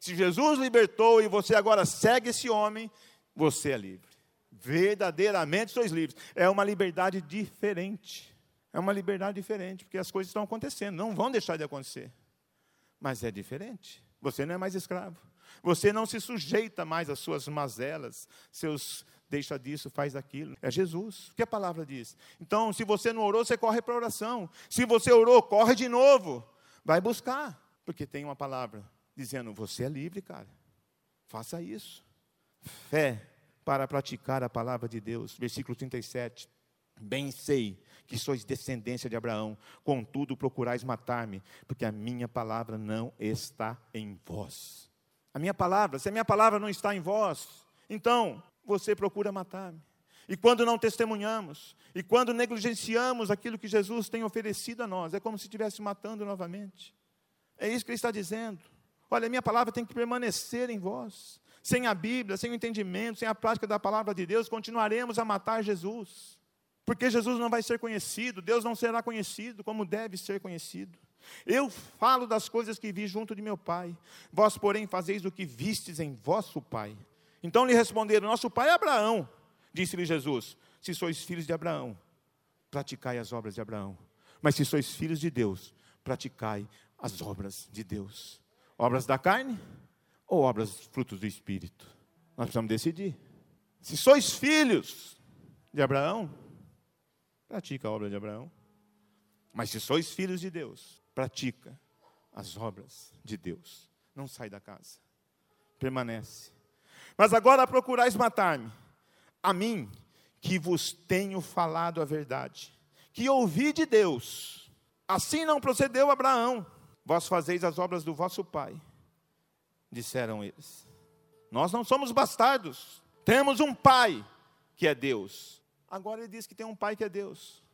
Speaker 1: Se Jesus libertou e você agora segue esse homem, você é livre. Verdadeiramente sois livres. É uma liberdade diferente. É uma liberdade diferente, porque as coisas estão acontecendo, não vão deixar de acontecer. Mas é diferente. Você não é mais escravo. Você não se sujeita mais às suas mazelas, seus deixa disso, faz aquilo. É Jesus. O que a palavra diz? Então, se você não orou, você corre para a oração. Se você orou, corre de novo. Vai buscar, porque tem uma palavra. dizendo: Você é livre, cara. Faça isso. Fé para praticar a palavra de Deus. Versículo 37. Bem sei que sois descendência de Abraão, contudo procurais matar-me, porque a minha palavra não está em vós. A minha palavra, se a minha palavra não está em vós, então você procura matar-me. E quando não testemunhamos, e quando negligenciamos aquilo que Jesus tem oferecido a nós, é como se estivesse matando novamente. É isso que ele está dizendo. Olha, a minha palavra tem que permanecer em vós. Sem a Bíblia, sem o entendimento, sem a prática da palavra de Deus, continuaremos a matar Jesus. Porque Jesus não vai ser conhecido, Deus não será conhecido como deve ser conhecido. Eu falo das coisas que vi junto de meu Pai, vós, porém, fazeis o que vistes em vosso Pai. Então lhe responderam: Nosso pai é Abraão. Disse-lhe Jesus: Se sois filhos de Abraão, praticai as obras de Abraão. Mas se sois filhos de Deus, praticai as obras de Deus. Obras da carne ou obras frutos do Espírito? Nós precisamos decidir. Se sois filhos de Abraão, pratica a obra de Abraão. Mas se sois filhos de Deus, pratica as obras de Deus. Não sai da casa. Permanece. Mas agora procurais matar-me, a mim, que vos tenho falado a verdade, que ouvi de Deus. Assim não procedeu Abraão. Vós fazeis as obras do vosso pai, disseram eles. Nós não somos bastardos, temos um pai que é Deus. Agora ele diz que tem um pai que é Deus.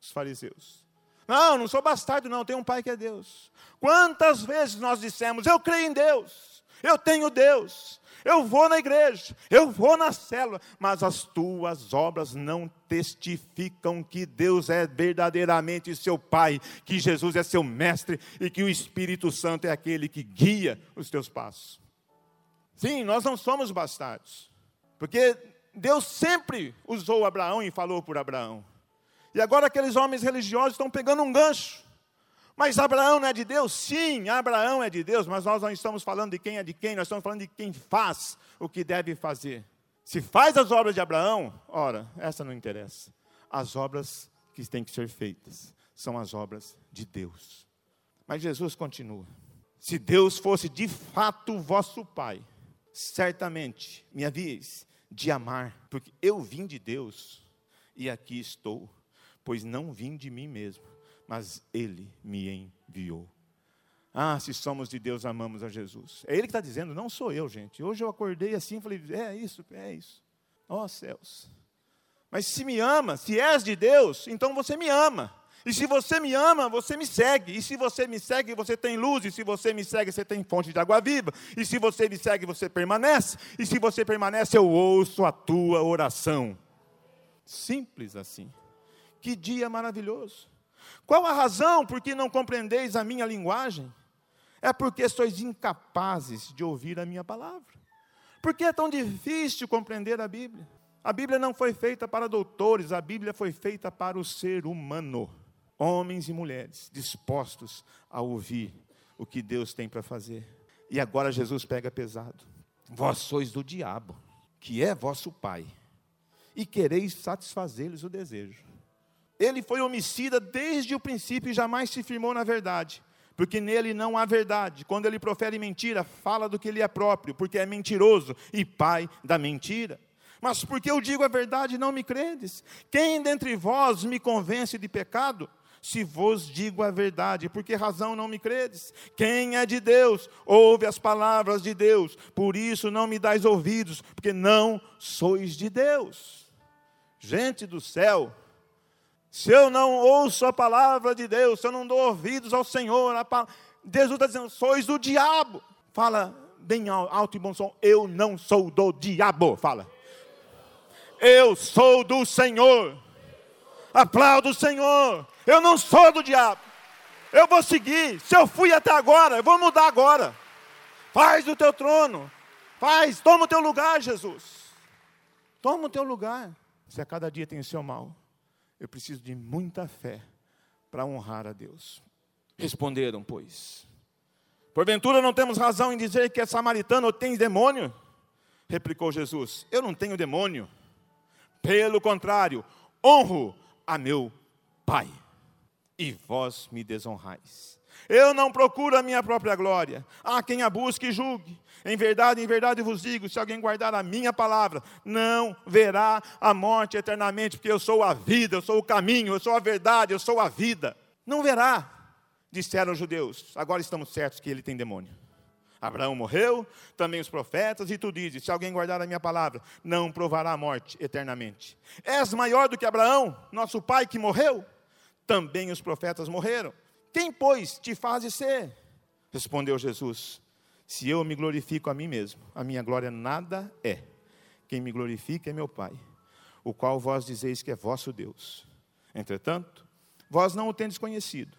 Speaker 1: Os fariseus. Não, não sou bastardo, não, tenho um pai que é Deus. Quantas vezes nós dissemos, eu creio em Deus, eu tenho Deus, eu vou na igreja, eu vou na célula, mas as tuas obras não testificam que Deus é verdadeiramente seu Pai, que Jesus é seu mestre e que o Espírito Santo é aquele que guia os teus passos. Sim, nós não somos bastardos, porque Deus sempre usou Abraão e falou por Abraão. E agora aqueles homens religiosos estão pegando um gancho mas Abraão não é de Deus? Sim, Abraão é de Deus, mas nós não estamos falando de quem é de quem, nós estamos falando de quem faz o que deve fazer. Se faz as obras de Abraão, ora, essa não interessa. As obras que têm que ser feitas são as obras de Deus. Mas Jesus continua: se Deus fosse de fato vosso Pai, certamente me havíeis de amar, porque eu vim de Deus e aqui estou, pois não vim de mim mesmo mas Ele me enviou. Ah, se somos de Deus, amamos a Jesus. É Ele que está dizendo, não sou eu, gente. Hoje eu acordei assim e falei, é isso, é isso. Ó oh, céus. Mas se me ama, se és de Deus, então você me ama. E se você me ama, você me segue. E se você me segue, você tem luz. E se você me segue, você tem fonte de água viva. E se você me segue, você permanece. E se você permanece, eu ouço a tua oração. Simples assim. Que dia maravilhoso. Qual a razão por que não compreendeis a minha linguagem? É porque sois incapazes de ouvir a minha palavra. Por que é tão difícil compreender a Bíblia? A Bíblia não foi feita para doutores, a Bíblia foi feita para o ser humano. Homens e mulheres dispostos a ouvir o que Deus tem para fazer. E agora Jesus pega pesado. Vós sois do diabo, que é vosso pai, e quereis satisfazer-lhes o desejo. Ele foi homicida desde o princípio e jamais se firmou na verdade, porque nele não há verdade. Quando ele profere mentira, fala do que ele é próprio, porque é mentiroso e pai da mentira. Mas porque eu digo a verdade, não me credes? Quem dentre vós me convence de pecado? Se vos digo a verdade, por que razão não me credes? Quem é de Deus, ouve as palavras de Deus, por isso não me dais ouvidos, porque não sois de Deus. Gente do céu, se eu não ouço a palavra de Deus, se eu não dou ouvidos ao Senhor, Deus está dizendo, sois do diabo. Fala bem alto e bom som, eu não sou do diabo. Fala. Eu sou do Senhor. Aplaudo o Senhor. Eu não sou do diabo. Eu vou seguir. Se eu fui até agora, eu vou mudar agora. Faz o teu trono. Faz, toma o teu lugar, Jesus. Toma o teu lugar. Se a cada dia tem o seu mal eu preciso de muita fé para honrar a Deus. Responderam, pois: Porventura não temos razão em dizer que é samaritano ou tem demônio? Replicou Jesus: Eu não tenho demônio. Pelo contrário, honro a meu Pai. e vós me desonrais. Eu não procuro a minha própria glória. Há quem a busque e julgue. Em verdade, em verdade vos digo: se alguém guardar a minha palavra, não verá a morte eternamente, porque eu sou a vida, eu sou o caminho, eu sou a verdade, eu sou a vida. Não verá, disseram os judeus. Agora estamos certos que ele tem demônio. Abraão morreu, também os profetas, e tu dizes: se alguém guardar a minha palavra, não provará a morte eternamente. És maior do que Abraão, nosso pai que morreu? Também os profetas morreram. Quem, pois, te fazes ser? Respondeu Jesus: Se eu me glorifico a mim mesmo, a minha glória nada é. Quem me glorifica é meu Pai, o qual vós dizeis que é vosso Deus. Entretanto, vós não o tendes conhecido,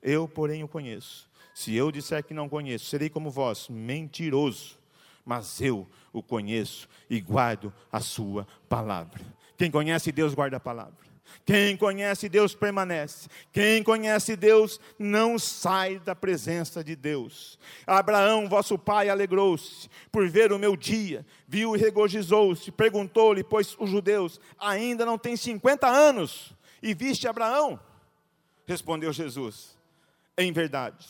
Speaker 1: eu, porém, o conheço. Se eu disser que não conheço, serei como vós, mentiroso. Mas eu o conheço e guardo a sua palavra. Quem conhece Deus guarda a palavra. Quem conhece Deus permanece. Quem conhece Deus não sai da presença de Deus. Abraão, vosso pai, alegrou-se por ver o meu dia, viu e regozijou-se. Perguntou-lhe, pois os judeus ainda não têm 50 anos, e viste Abraão? Respondeu Jesus: Em verdade,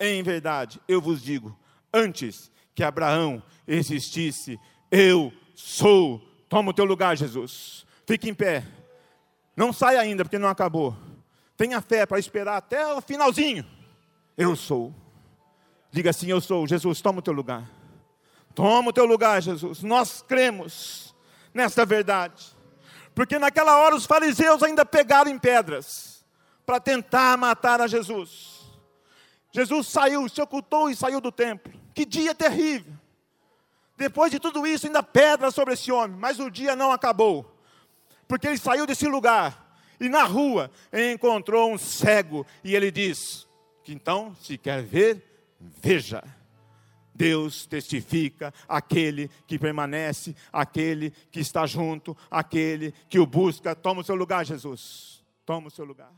Speaker 1: em verdade, eu vos digo, antes que Abraão existisse, eu sou. Toma o teu lugar, Jesus. Fique em pé. Não sai ainda, porque não acabou. Tenha fé para esperar até o finalzinho. Eu sou. Diga assim: Eu sou. Jesus, toma o teu lugar. Toma o teu lugar, Jesus. Nós cremos nesta verdade. Porque naquela hora os fariseus ainda pegaram em pedras para tentar matar a Jesus. Jesus saiu, se ocultou e saiu do templo. Que dia terrível. Depois de tudo isso, ainda pedra sobre esse homem, mas o dia não acabou porque ele saiu desse lugar e na rua encontrou um cego e ele diz: que então, se quer ver, veja. Deus testifica aquele que permanece, aquele que está junto, aquele que o busca. Toma o seu lugar, Jesus. Toma o seu lugar.